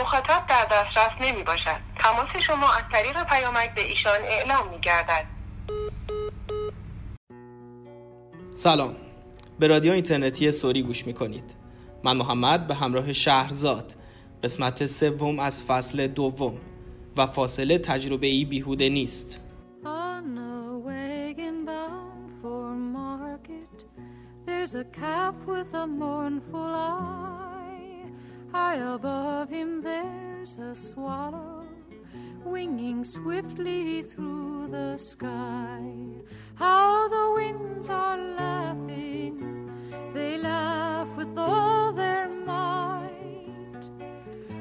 مخاطب در دسترس نمی باشد تماس شما از طریق پیامک به ایشان اعلام می گردد سلام. به رادیو اینترنتی سوری گوش می کنید من محمد به همراه شهرزاد. قسمت سوم از فصل دوم و فاصله تجربه ای بیهوده نیست. There's a calf with a mournful eye. High above him there's a swallow winging swiftly through the sky. How the winds are laughing, they laugh with all their might.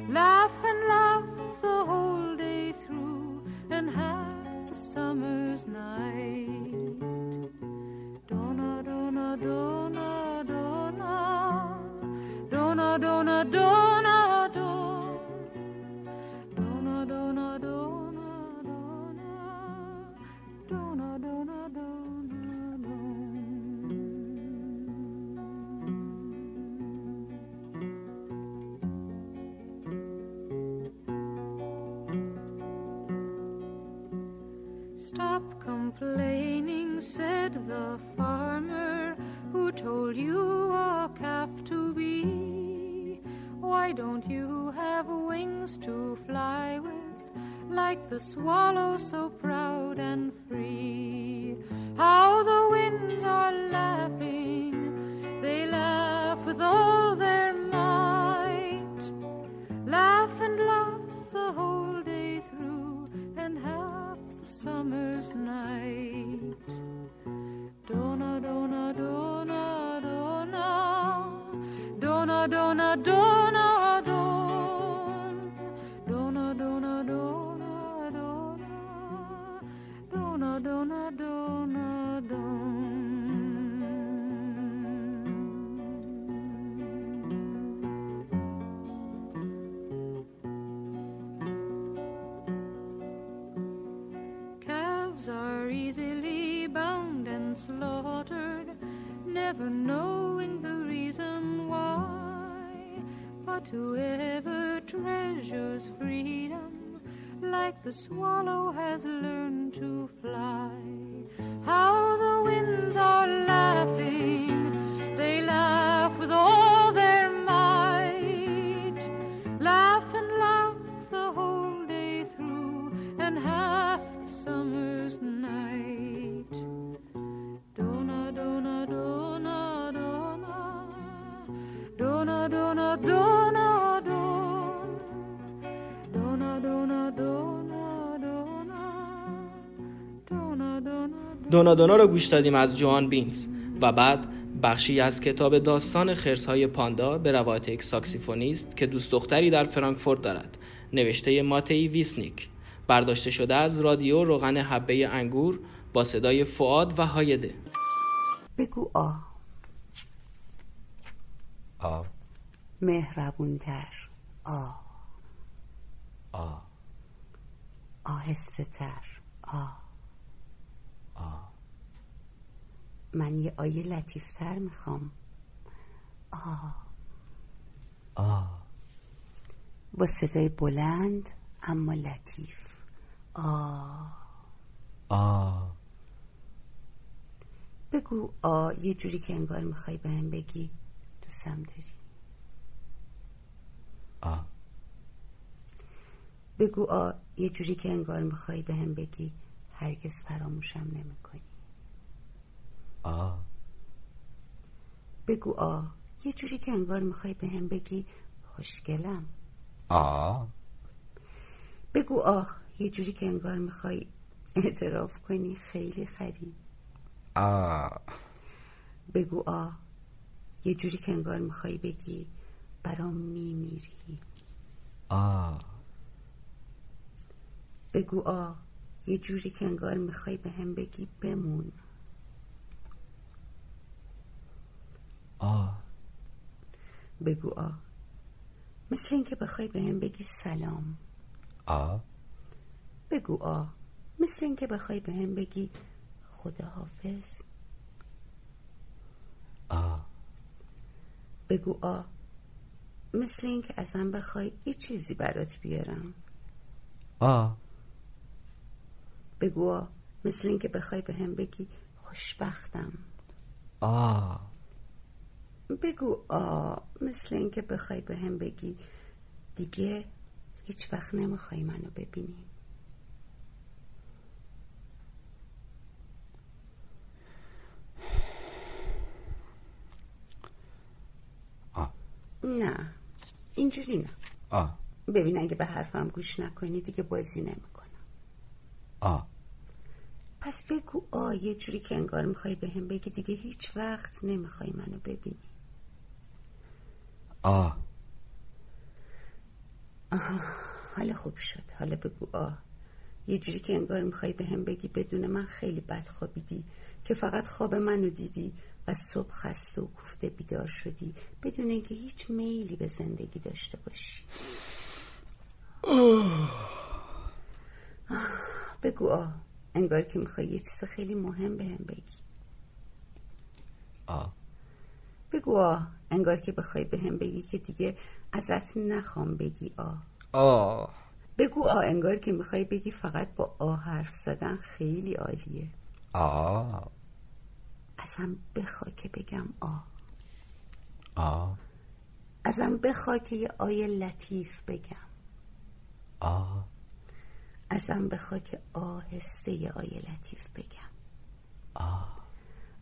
Laugh and laugh the whole day through and half the summer's night. Donna, donna, donna, donna, Donna, Donna, Donna. The swallow so Are easily bound and slaughtered, never knowing the reason why. But whoever treasures freedom, like the swallow, has learned to fly. دونا رو گوش دادیم از جوان بینز و بعد بخشی از کتاب داستان خرسهای پاندا به روایت یک ساکسیفونیست که دوست دختری در فرانکفورت دارد. نوشته ماتی ویسنیک. برداشته شده از رادیو روغن حبه انگور با صدای فعاد و هایده. بگو آ. آ. مهربونتر. آ. آ. آهسته تر آ. آ. من یه آیه لطیفتر می‌خوام. آ با صدای بلند اما لطیف. آ آ بگو آ یه جوری که انگار می‌خوای به هم بگی دوستم داری. آ بگو آ یه جوری که انگار می‌خوای به هم بگی هرگز فراموشم نمی‌کنی. آ. بگو آ. یه جوری که انگار می‌خوای به هم بگی خوشگلم. آ. بگو آه یه جوری که انگار می‌خوای اعتراف کنی. خیلی خری. آ. بگو آه یه جوری که انگار می‌خوای بگی برام میمیری. آ. بگو آه یه جوری که انگار می‌خوای به هم بگی بمون آ بگو آه مثل اینکه بخوای به هم بگی سلام. آ. بگو آه مثل اینکه بخوای به هم بگی خداحافظ. آ. بگو آه مثل اینکه ازم بخوای یه چیزی برات بیارم. آ. بگو آ. مثل اینکه بخوای به هم بگی خوشبختم. آ. بگو آ مثل اینکه بخوای به هم بگی. دیگه هیچ وقت نمی‌خوای منو ببینی. آ. نه اینجوری نه. آ. ببین اگه به حرفم گوش نکنی دیگه بازی نمی‌کنم. آ. پس بگو آ یه جوری که انگار می‌خوای به هم بگی دیگه هیچ وقت نمی‌خوای منو ببینی. آ. حالا خوب شد. حالا بگو آ. یه جوری که انگار می‌خوای به هم بگی بدون من خیلی بد خوابیدی که فقط خواب منو دیدی و صبح خسته و کوفته بیدار شدی بدون اینکه هیچ میلی به زندگی داشته باشی. آه، بگو آ. انگار که می‌خوای یه چیز خیلی مهم به هم بگی. آ. بگو آ انگار که بخوای به هم بگی که دیگه ازت نخوام بگی آ آ بگو آ انگار که می‌خوای بگی فقط با آ حرف زدن خیلی عالیه. آ ازم بخوا که بگم آ آ ازم بخوا که یه آی لطیف بگم. آ ازم بخوا که آهسته یه آی لطیف بگم. آ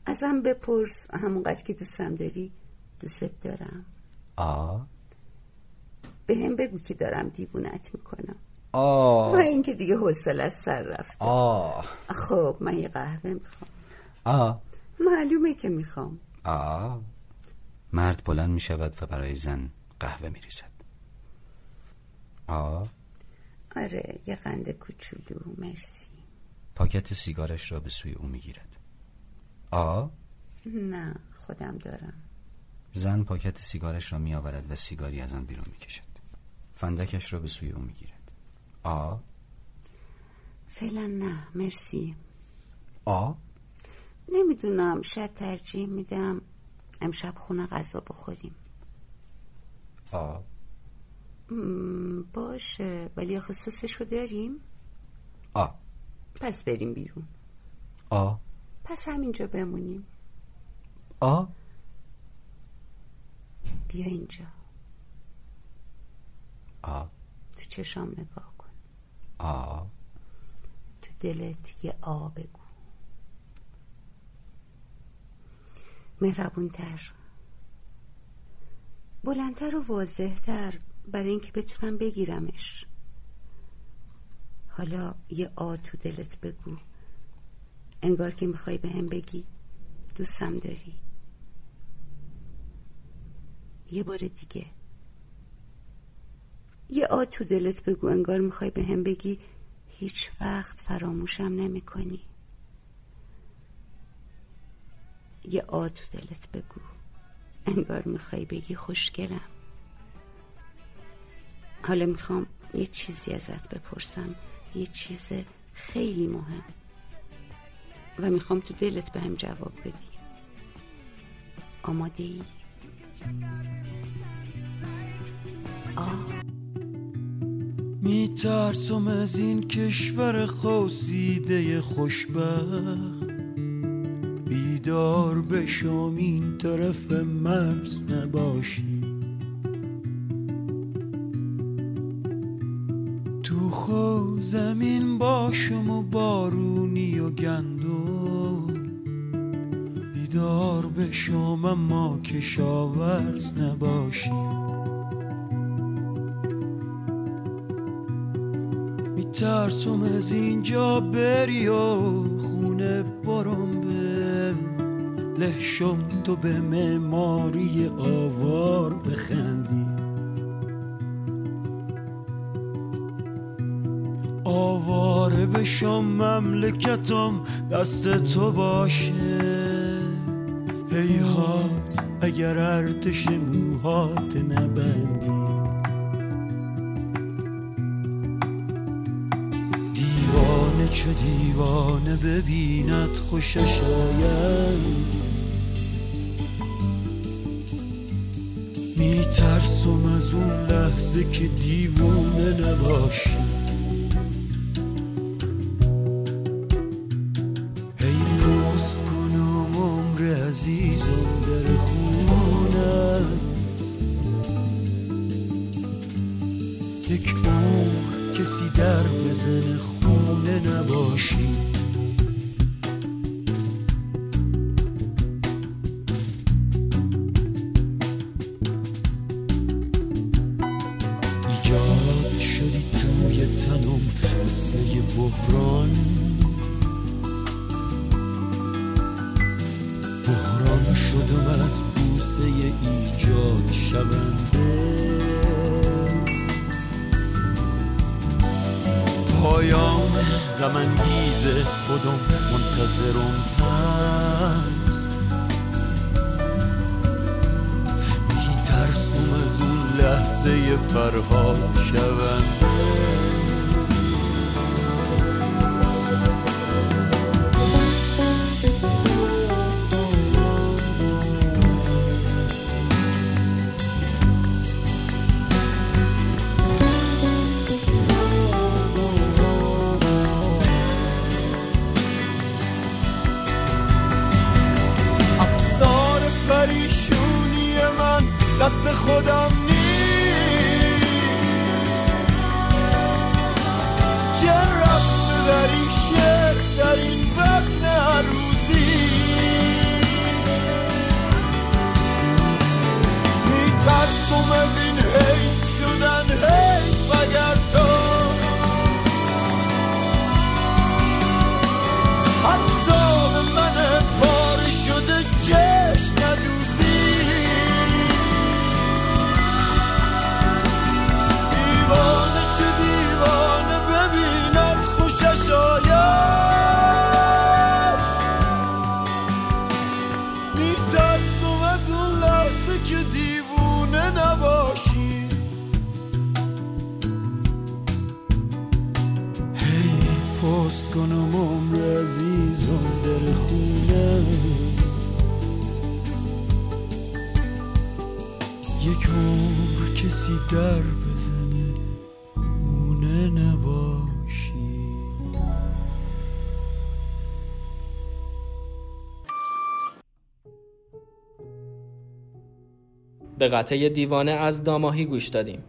ازم بپرس همونقدر که دوستم داری دوستت دارم. آ. به هم بگو که دارم دیوونت می‌کنم. آ. و اینکه دیگه حوصلت سر رفته. آ. خب من یه قهوه می‌خوام. آ. معلومه که می‌خوام. آ. مرد بلند می شود و برای زن قهوه می ریزد آ. آره یه قند کوچولو مرسی. پاکت سیگارش را به سوی او می گیرد آ؟ نه خودم دارم. زن پاکت سیگارش را می آورد و سیگاری از آن بیرون می کشد فندکش را به سوی او می گیرد آ؟ فعلا نه مرسی. آ؟ نمی‌دونم شاید ترجیح میدم امشب خونه غذا بخوریم. آ؟ باشه ولی آخه سسشو داریم؟ آ. پس بریم بیرون. آ؟ پس همینجا بمونیم. آ؟ بیا اینجا. آ. تو چشام نگاه کن. آ. تو دلت یه آ بگو. مهربونتر. بلندتر و واضحتر برای اینکه بتونم بگیرمش. حالا یه آ تو دلت بگو. انگار که می‌خوای به هم بگی. دوستم داری. یه بار دیگه. یه آ تو دلت بگو انگار می‌خوای به هم بگی. هیچ وقت فراموشم نمی کنی یه آ تو دلت بگو. انگار می‌خوای بگی خوشگلم. حالا می‌خوام یه چیزی ازت بپرسم. یه چیز خیلی مهم. و می‌خوام تو دلت به هم جواب بدی. آماده ای؟ آه. میترسم از این کشور خواسیده خوشبخت. بیدار بشم این طرف مرز نباشی. زمین باشم و بارونی و گندم. بیدار بشم اما کشاورز نباشی. میترسم از اینجا بری و خونه برم به لحشم تو به معماری آوار بخندی بشم مملکتم دست تو باشه. هیهات اگر ارتش موهات نبندی. دیوانه چه دیوانه ببیند خوشش آید میترسم از اون لحظه که دیوونه نباشی. شدم از بوسه ایجاد شونده. پایان غم انگیز خودم منتظرم هست. میترسم از اون لحظه فرهاد شونده. در بزنه خونه نباشی. به قطعه دیوانه از داماهی گوش دادیم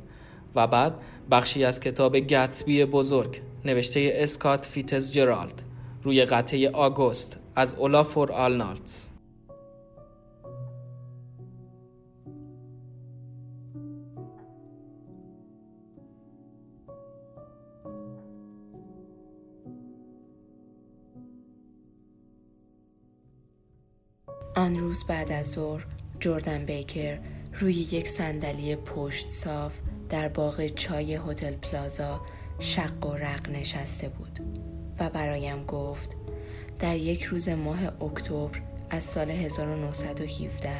و بعد بخشی از کتاب گتسبی بزرگ نوشته اسکات فیتز جرالد روی قطعه آگوست از اولافور آلنارتز آن روز بعد از ظهر جردن بیکر روی یک صندلی پشت صاف در باغ چای هتل پلازا شق و رق نشسته بود و برایم گفت در یک روز ماه اکتبر از سال 1917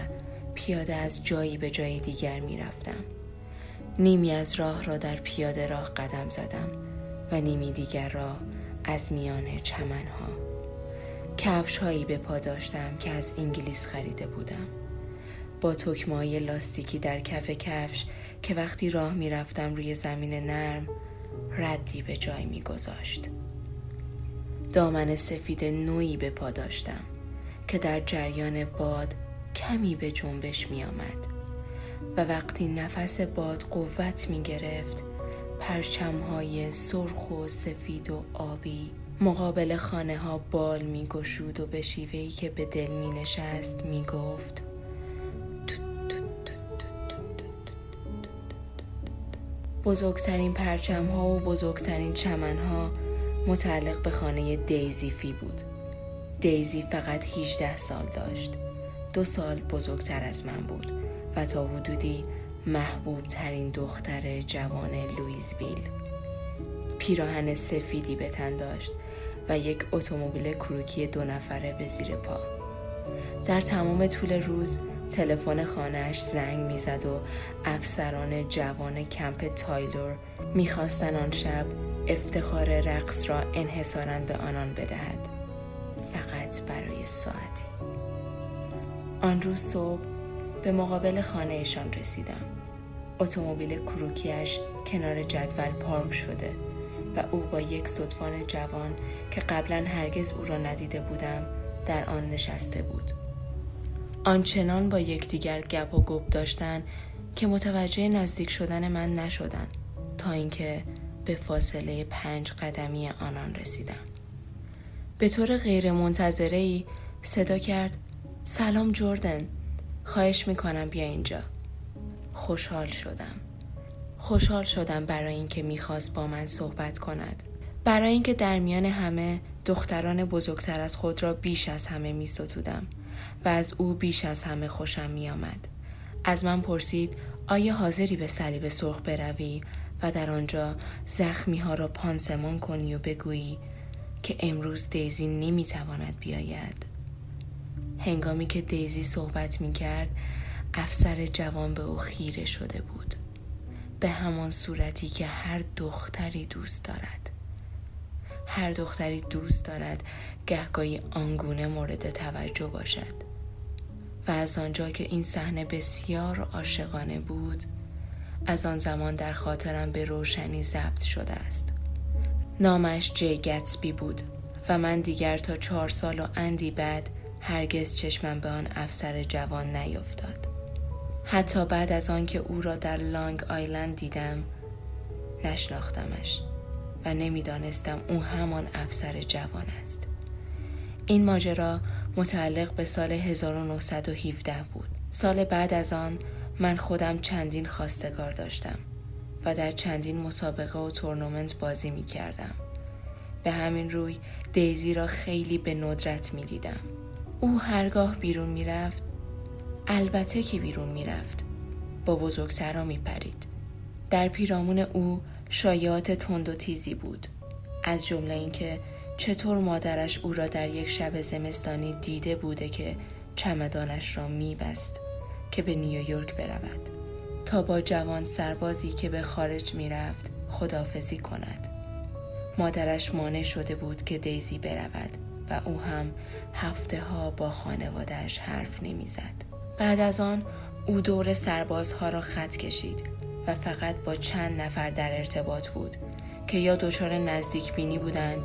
پیاده از جایی به جای دیگر می رفتم. نیمی از راه را در پیاده راه قدم زدم و نیمی دیگر را از میان چمنها. کفش هایی به پا داشتم که از انگلیس خریده بودم. با تکمای لاستیکی در کف کفش که وقتی راه می رفتم روی زمین نرم ردی به جای می گذاشت. دامن سفید نوعی به پا داشتم که در جریان باد کمی به جنبش می آمد و وقتی نفس باد قوت می گرفت پرچم های سرخ و سفید و آبی مقابل خانه ها بال می گشود و به شیوهی که به دل می نشست می گفت بزرگترین پرچم ها و بزرگترین چمن ها متعلق به خانه دیزی فی بود. دیزی فقط 18 سال داشت. دو سال بزرگتر از من بود و تا حدودی محبوب ترین دختر جوان لویزویل پیراهن سفیدی به تن داشت. و یک اتومبیل کروکی دو نفره به زیر پا. در تمام طول روز تلفن خانهاش زنگ می‌زد و افسران جوان کمپ تایلور می‌خواستن آن شب افتخار رقص را انحصارا به آنان بدهد. فقط برای ساعتی. آن روز صبح به مقابل خانهشان رسیدم. اتومبیل کروکیش کنار جدول پارک شده. و او با یک صدفان جوان که قبلا هرگز او را ندیده بودم در آن نشسته بود. آنچنان با یکدیگر گپ و گپ داشتن که متوجه نزدیک شدن من نشدن تا اینکه به فاصله پنج قدمی آنان رسیدم. به طور غیر منتظره ای صدا کرد سلام جردن خواهش می‌کنم بیا اینجا. خوشحال شدم. خوشحال شدم برای اینکه می‌خواست با من صحبت کند. برای اینکه در میان همه دختران بزرگتر از خود را بیش از همه میستودم و از او بیش از همه خوشم میآمد. از من پرسید آیا حاضری به صلیب سرخ بروی و در آنجا زخمی ها را پانسمان کنی و بگویی که امروز دیزی نمی‌تواند بیاید؟ هنگامی که دیزی صحبت می کرد افسر جوان به او خیره شده بود. به همان صورتی که هر دختری دوست دارد. هر دختری دوست دارد گهگاهی آنگونه مورد توجه باشد. و از آنجا که این صحنه بسیار عاشقانه بود از آن زمان در خاطرم به روشنی ضبط شده است. نامش جی گتسبی بود و من دیگر تا چهار سال و اندی بعد هرگز چشمم به آن افسر جوان نیفتاد. حتی بعد از آنکه او را در لانگ آیلند دیدم نشناختمش و نمی‌دانستم او همان افسر جوان است این ماجرا متعلق به سال 1917 بود سال بعد از آن من خودم چندین خواستگار داشتم و در چندین مسابقه و تورنمنت بازی می کردم. به همین روی دیزی را خیلی به ندرت می دیدم. او هرگاه بیرون می رفت البته که بیرون می رفت. با بزرگترا می پرید. در پیرامون او شایعات تند و تیزی بود. از جمله اینکه چطور مادرش او را در یک شب زمستانی دیده بوده که چمدانش را میبست که به نیویورک برود تا با جوان سربازی که به خارج می‌رفت خدافزی کند مادرش مانع شده بود که دیزی برود و او هم هفته ها با خانوادهش حرف نمی‌زد. بعد از آن او دور سربازها را خط کشید و فقط با چند نفر در ارتباط بود که یا دچار نزدیک بینی بودند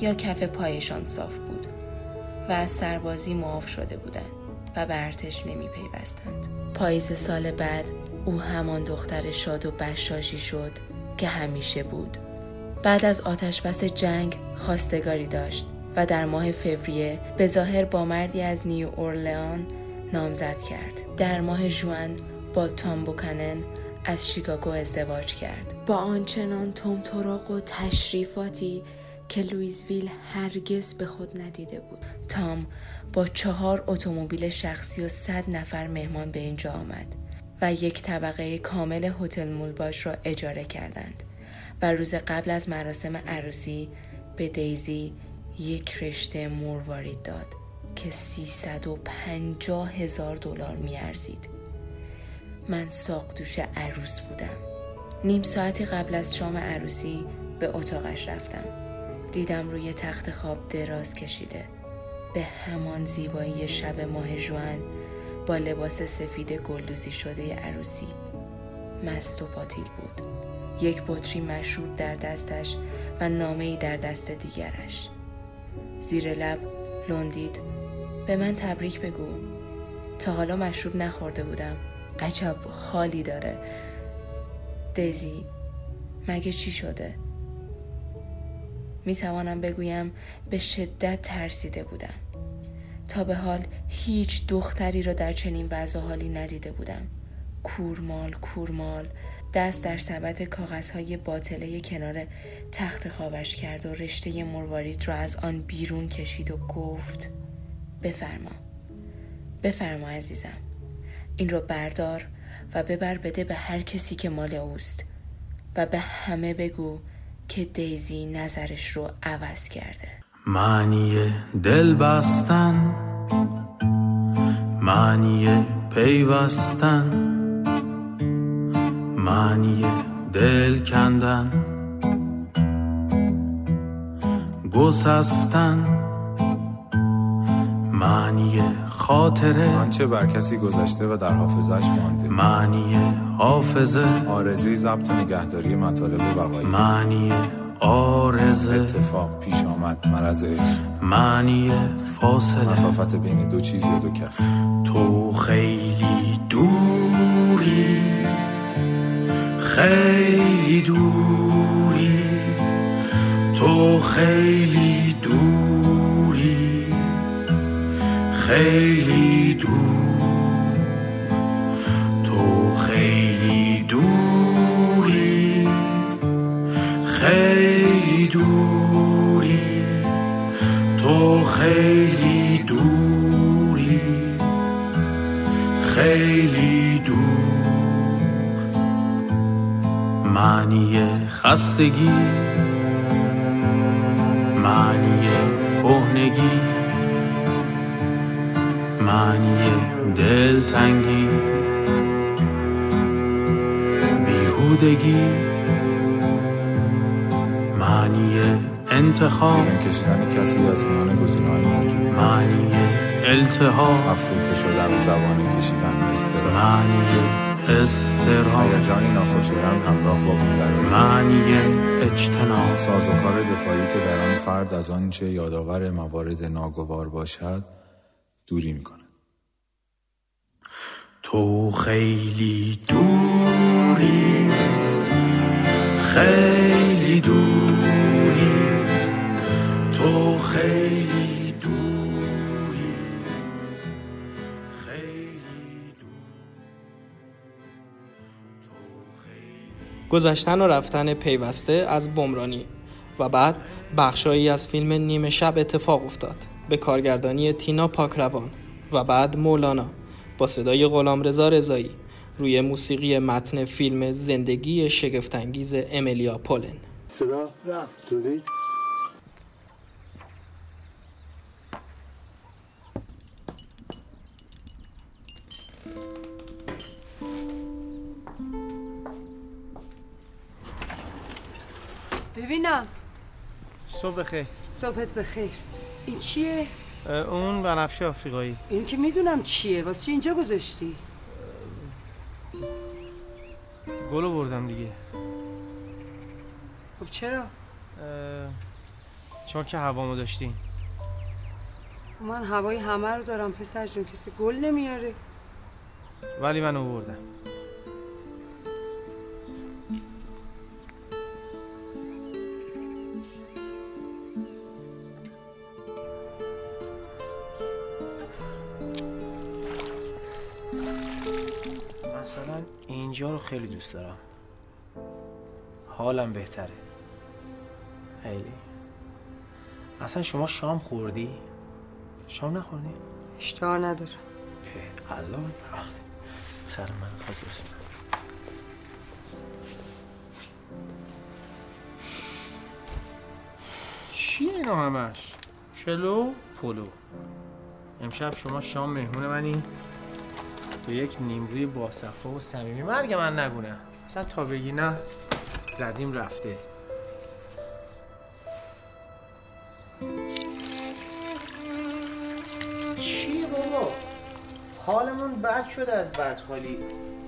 یا کف پایشان صاف بود و از سربازی معاف شده بودند و به ارتش نمی پیوستند. پاییز سال بعد او همان دختر شاد و بشاشی شد که همیشه بود. بعد از آتش بس جنگ خواستگاری داشت و در ماه فوریه به ظاهر با مردی از نیو اورلئان نامزد کرد. در ماه جوان با تام بوکنن از شیکاگو ازدواج کرد. با آنچنان تمطراق و تشریفاتی که لویزویل هرگز به خود ندیده بود. تام با چهار اتومبیل شخصی و صد نفر مهمان به اینجا آمد و یک طبقه کامل هتل مولباش را اجاره کردند و روز قبل از مراسم عروسی به دیزی یک رشته مروارید داد که 350 هزار دلار میارزید. من ساق دوش عروس بودم. نیم ساعتی قبل از شام عروسی به اتاقش رفتم. دیدم روی تخت خواب دراز کشیده. به همان زیبایی شب ماه جوان با لباس سفید گلدوزی شده عروسی. مست و پاتیل بود. یک بطری مشروب در دستش و نامه در دست دیگرش. زیر لب لندید به من تبریک بگو. تا حالا مشروب نخورده بودم. عجب حالی داره. دیزی مگه چی شده؟ می توانم بگویم به شدت ترسیده بودم. تا به حال هیچ دختری را در چنین وضع حالی ندیده بودم. کورمال کورمال. دست در سبد کاغذهای باطله کنار تخت خوابش کرد و رشته مروارید را از آن بیرون کشید و گفت بفرما. بفرما عزیزم. این را بردار و ببر بده به هر کسی که مال اوست و به همه بگو که دیزی نظرش رو عوض کرده. معنی دل بستن معنی پیوستن معنی دل کندن معنی خاطره. آنچه بر کسی گذشته و در حافظش مانده. معنی حافظه. آرزه ضبط و نگهداری مطالب بقایی معنی آرزه. اتفاق پیش آمد مرض عشق معنی فاصله. مسافت بین دو چیز یا دو کس. تو خیلی دوری. خیلی دوری. تو خیلی خیلی دور. تو خیلی دوری. خیلی دوری. تو خیلی دوری. خیلی دور. معنی خستگی. معنی کهنگی. معنی دلتنگی. بیهودگی. معنی انتخاب. کشیدن کسی از میان گزینه‌های موجود معنی التهاب. افروخته شدن زبان کشیدن استرا معنی استراب هیجانی ناخوشایند همراه با بیقراری. معنی اجتناب. سازوکار دفاعی که در آن فرد از آنچه یادآور موارد ناگوار باشد دوری می‌کند. تو خیلی دوری خیلی دوری تو خیلی دوری خیلی گذشتن و رفتن پیوسته از بمرانی و بعد بخشایی از فیلم نیمه شب اتفاق افتاد. به کارگردانی تینا پاکروان و بعد مولانا. با صدای غلامرضا رضایی. روی موسیقی متن فیلم زندگی شگفتانگیز املیا پولن. صدا؟ رفت. ببینم. صبح بخیر. صبحت بخیر. این چیه؟ اون بنفشه آفریقایی. این که می‌دونم چیه واسه چی اینجا گذاشتی؟ گلو بردم دیگه. خب چرا؟ چون که هوامو داشتین من هوای همه رو دارم پسر جون کسی گل نمیاره. ولی من آوردم اینجا رو خیلی دوست دارم حالم بهتره خیلی اصلا شما شام خوردی؟ شام نخوردی؟ اشتها ندارم غذا سر من بسیم چیه اینا همش؟ چلو؟ پلو امشب شما شام مهمون منی تو یک نیمروی باصفا و صمیمی. مرگ من نگونه. اصلا تا بگی نه زدیم رفته. چی بابا؟ حالمون بد شده از بدحالی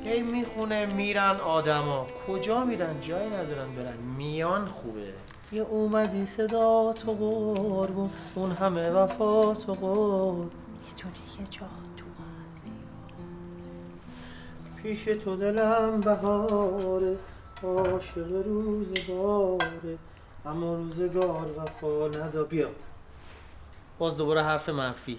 هی می‌خونه میرن آدما. کجا میرن؟ جایی ندارن برن. میان خوبه. یه اومدی صدا تو قربون. اون همه وفا تو قربون می‌تونی یه جا تو پیش تو دلم بهاره عاشق روزگاره اما روزگار وفا ندا. بیا. باز دوباره حرف منفی.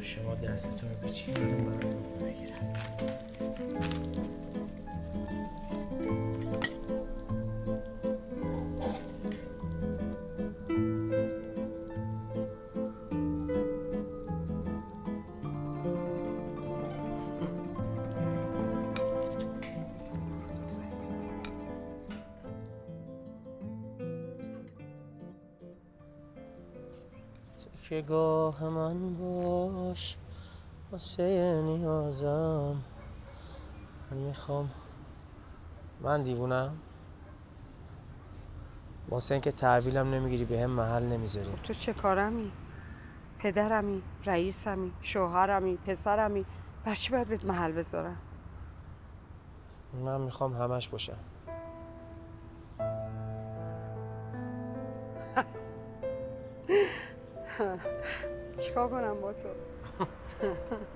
شما دستتون رو بچین که گاه من باش واسه نیازم. من می‌خوام من دیوونم. واسه اینکه تحویلم نمی‌گیری به هم محل نمی‌ذاری. تو چه کارمی؟ پدرمی رئیسمی شوهرمی پسرمی؟ بر چی باید بهت محل بذارم؟ من می‌خوام همش باشم. چیکار کنم با تو؟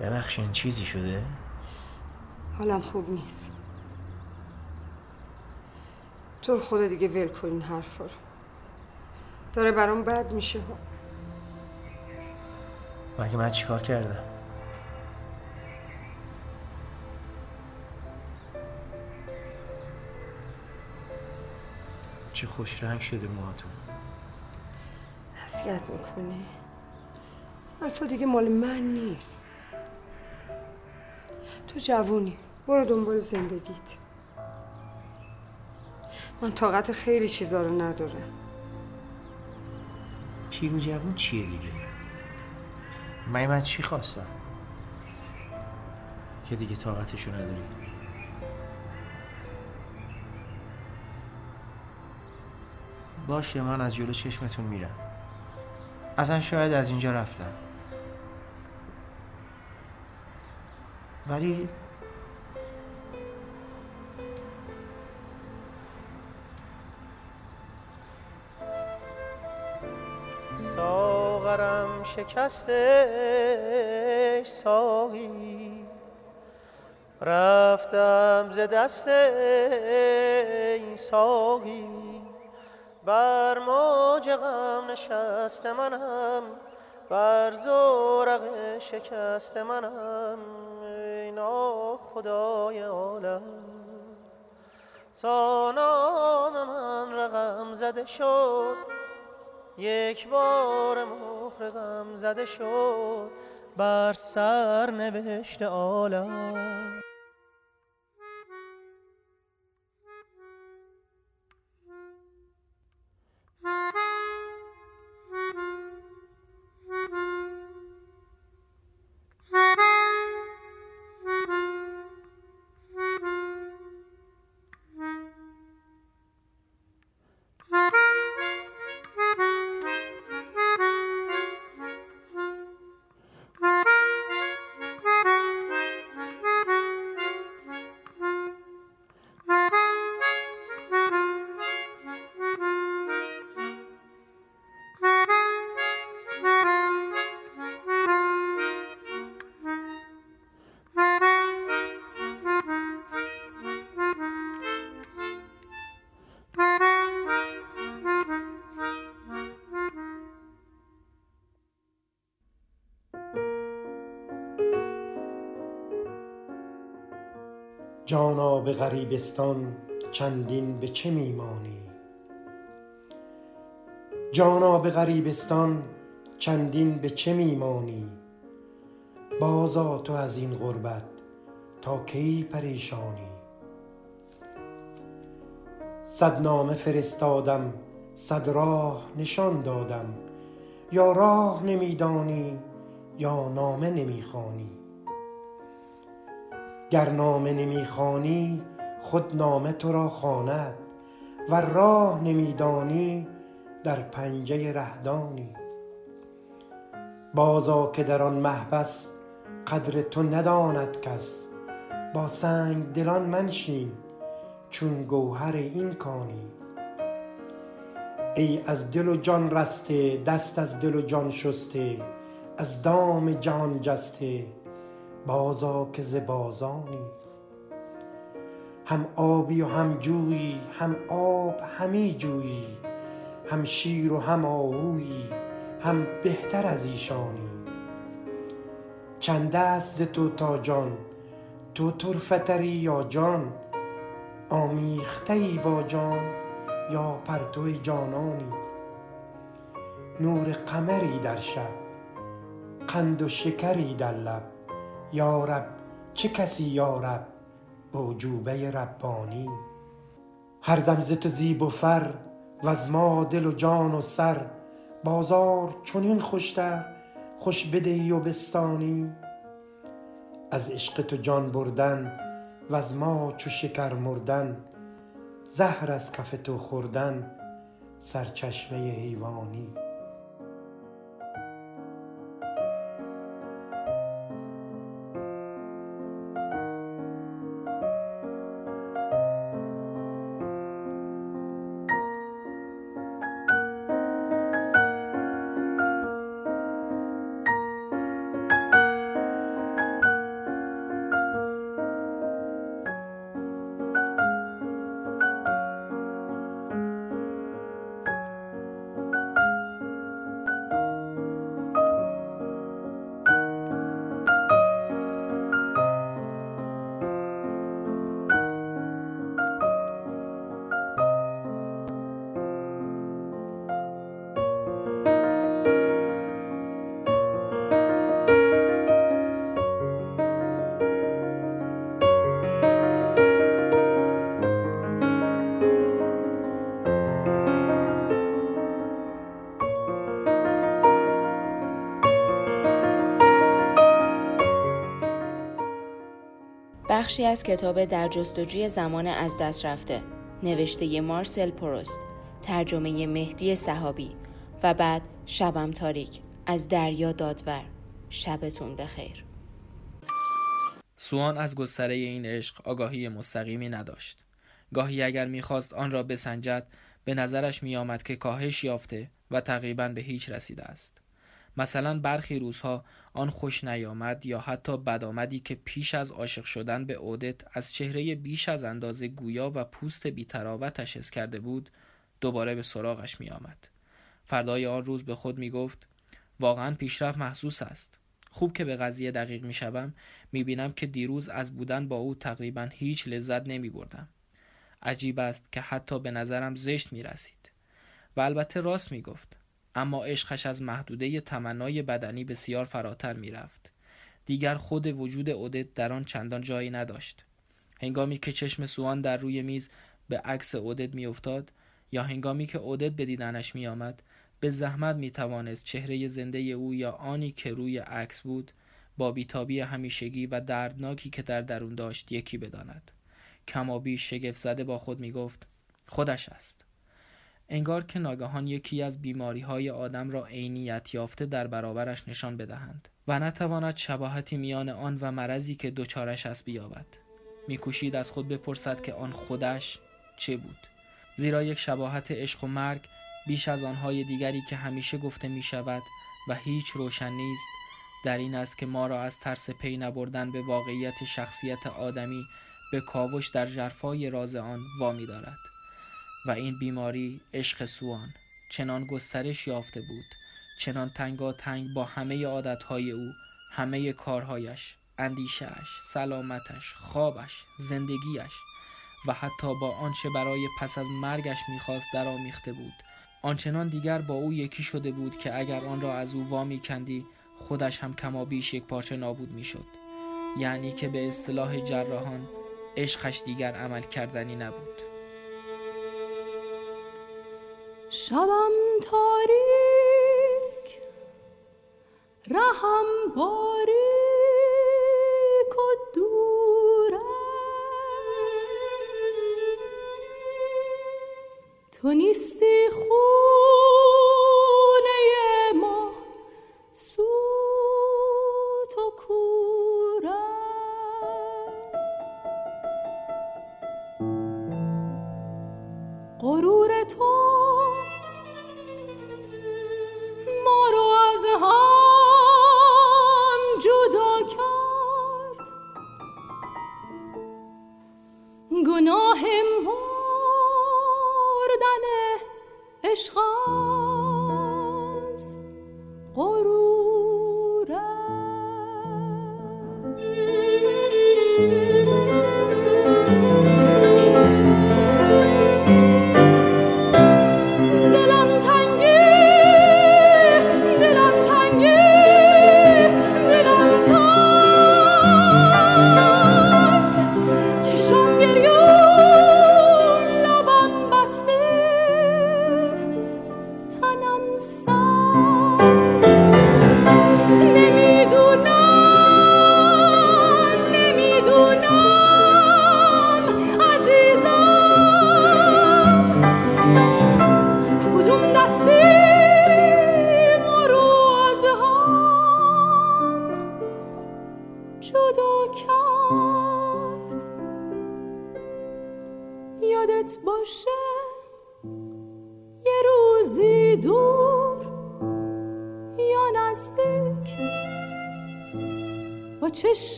ببخشین چیزی شده؟ حالم خوب نیست. تو خدا دیگه ول کن این حرفا رو. داره برام بد میشه. ها مگه من چیکار کردم؟ چه خوش رنگ شده موهاتون. نصیحت می‌کنی حرفا دیگه مال من نیست. تو جوونی. برو دنبال زندگیت. من طاقت خیلی چیزا رو ندارم. پیرو جوون چیه دیگه؟ من من چی خواستم؟ که دیگه طاقتشو نداری. باشه من از جلو چشمتون میرم. اصلا شاید از اینجا رفتم. ولی شکسته ساقی. رفتم ز دست این ساقی. بر موج غم نشست منم بر زورق شکست منم. ای خدای عالم تا نام من رقم زده شد. یک بار مهر غم زده شد بر سر نوشت عالم جانا به غریبستان چندین به چه میمانی؟ جانا به غریبستان چندین به چه میمانی؟ بازآ تو از این غربت تا کی پریشانی؟ صد نامه فرستادم صد راه نشان دادم یا راه نمی دانی یا نامه نمی خوانی گر نامه نمی خوانی خود نامه تو را خواند ور راه نمی دانی در پنجه ره دانی بازآ که در آن محبس قدر تو نداند کس با سنگ دلان منشین چون گوهر این کانی. ای از دل و جان رسته دست از دل و جان شسته از دام جهان جسته بازآ که ز بازانی. هم آبی و هم جویی هم آب همی جویی هم شیر و هم آهویی هم بهتر از ایشانی. چند است ز تو تا جان؟ تو طرفه یا جان؟ آمیخته ای با جان یا پرتو جانانی؟ نور قمری در شب قند و شکری در لب یا رب چه کسی یا رب؟ اعجوبه ربانی. هر دم ز تو زیب و فر وز ما دل و جان و سر بازار چنین خوشتر خوش بدهی و بستانی. از عشق تو جان بردن وز ما چو شکر مردن زهر از کف تو خوردن سرچشمه حیوانی. بخشی از کتاب در جستجوی زمان از دست رفته. نوشته مارسل پروست ترجمه مهدی صحابی و بعد شبم تاریک از دریا دادور. شبتون بخیر. سوان از گستره این عشق آگاهی مستقیمی نداشت. گاهی اگر می‌خواست آن را بسنجد به نظرش میآمد که کاهش یافته و تقریبا به هیچ رسیده است. مثلا برخی روزها آن خوش نیامد یا حتی بدآمدی که پیش از عاشق شدن به اودت از چهره بیش از اندازه گویا و پوست بیتراوتش حس کرده بود دوباره به سراغش می آمد. فردای آن روز به خود می گفت واقعا پیشرفت محسوس است. خوب که به قضیه دقیق می شوم می بینم که دیروز از بودن با او تقریبا هیچ لذت نمی بردم. عجیب است که حتی به نظرم زشت می رسید. و البته راست می گفت. اما عشقش از محدوده تمنای بدنی بسیار فراتر می رفت. دیگر خود وجود اودت در آن چندان جایی نداشت. هنگامی که چشم سوان در روی میز به عکس اودت می افتاد یا هنگامی که اودت به دیدنش می آمد به زحمت می توانست چهره زنده او یا آنی که روی عکس بود با بیتابی همیشگی و دردناکی که در درون داشت یکی بداند. کمابی شگفت زده با خود می گفت خودش است. انگار که ناگهان یکی از بیماری های آدم را عینیت یافته در برابرش نشان بدهند و نتواند شباهتی میان آن و مرضی که دچارش است بیابد. میکوشید از خود بپرسد که آن خودش چه بود. زیرا یک شباهت عشق و مرگ بیش از آنهای دیگری که همیشه گفته می شود و هیچ روشن نیست در این است که ما را از ترس پی نبردن به واقعیت شخصیت آدمی به کاوش در جرفای راز آن وامی دارد و این بیماری عشق سوان. چنان گسترش یافته بود. چنان تنگا تنگ با همه عادتهای او همه کارهایش اندیشهش سلامتش خوابش زندگیش و حتی با آنچه برای پس از مرگش می‌خواست درآمیخته بود. آنچنان دیگر با او یکی شده بود که اگر آن را از او وامی کندی خودش هم کمابیش یک پارچه نابود می‌شد. یعنی که به اصطلاح جراحان عشقش دیگر عمل کردنی نبود. شبم تاریک رهم باریک و دوره تو نیستی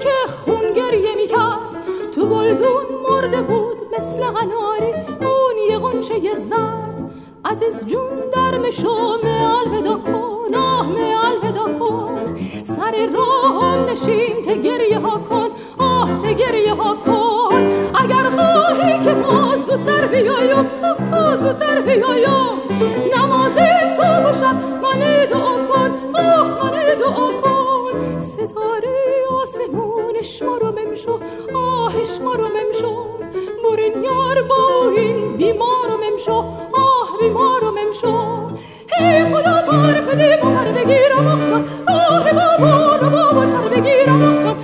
که خون گریه می‌کرد. تو بلدون مرده بود مثل قناری. اون یه غنچه زرد. عزیز جون در شو آهش ما شو ممشو برین یار با این بیمارو شو آه بیمارو شو هی خدا بار فدی بار بگیرم اختم آه بابا رو بابا سر بگیرم اختم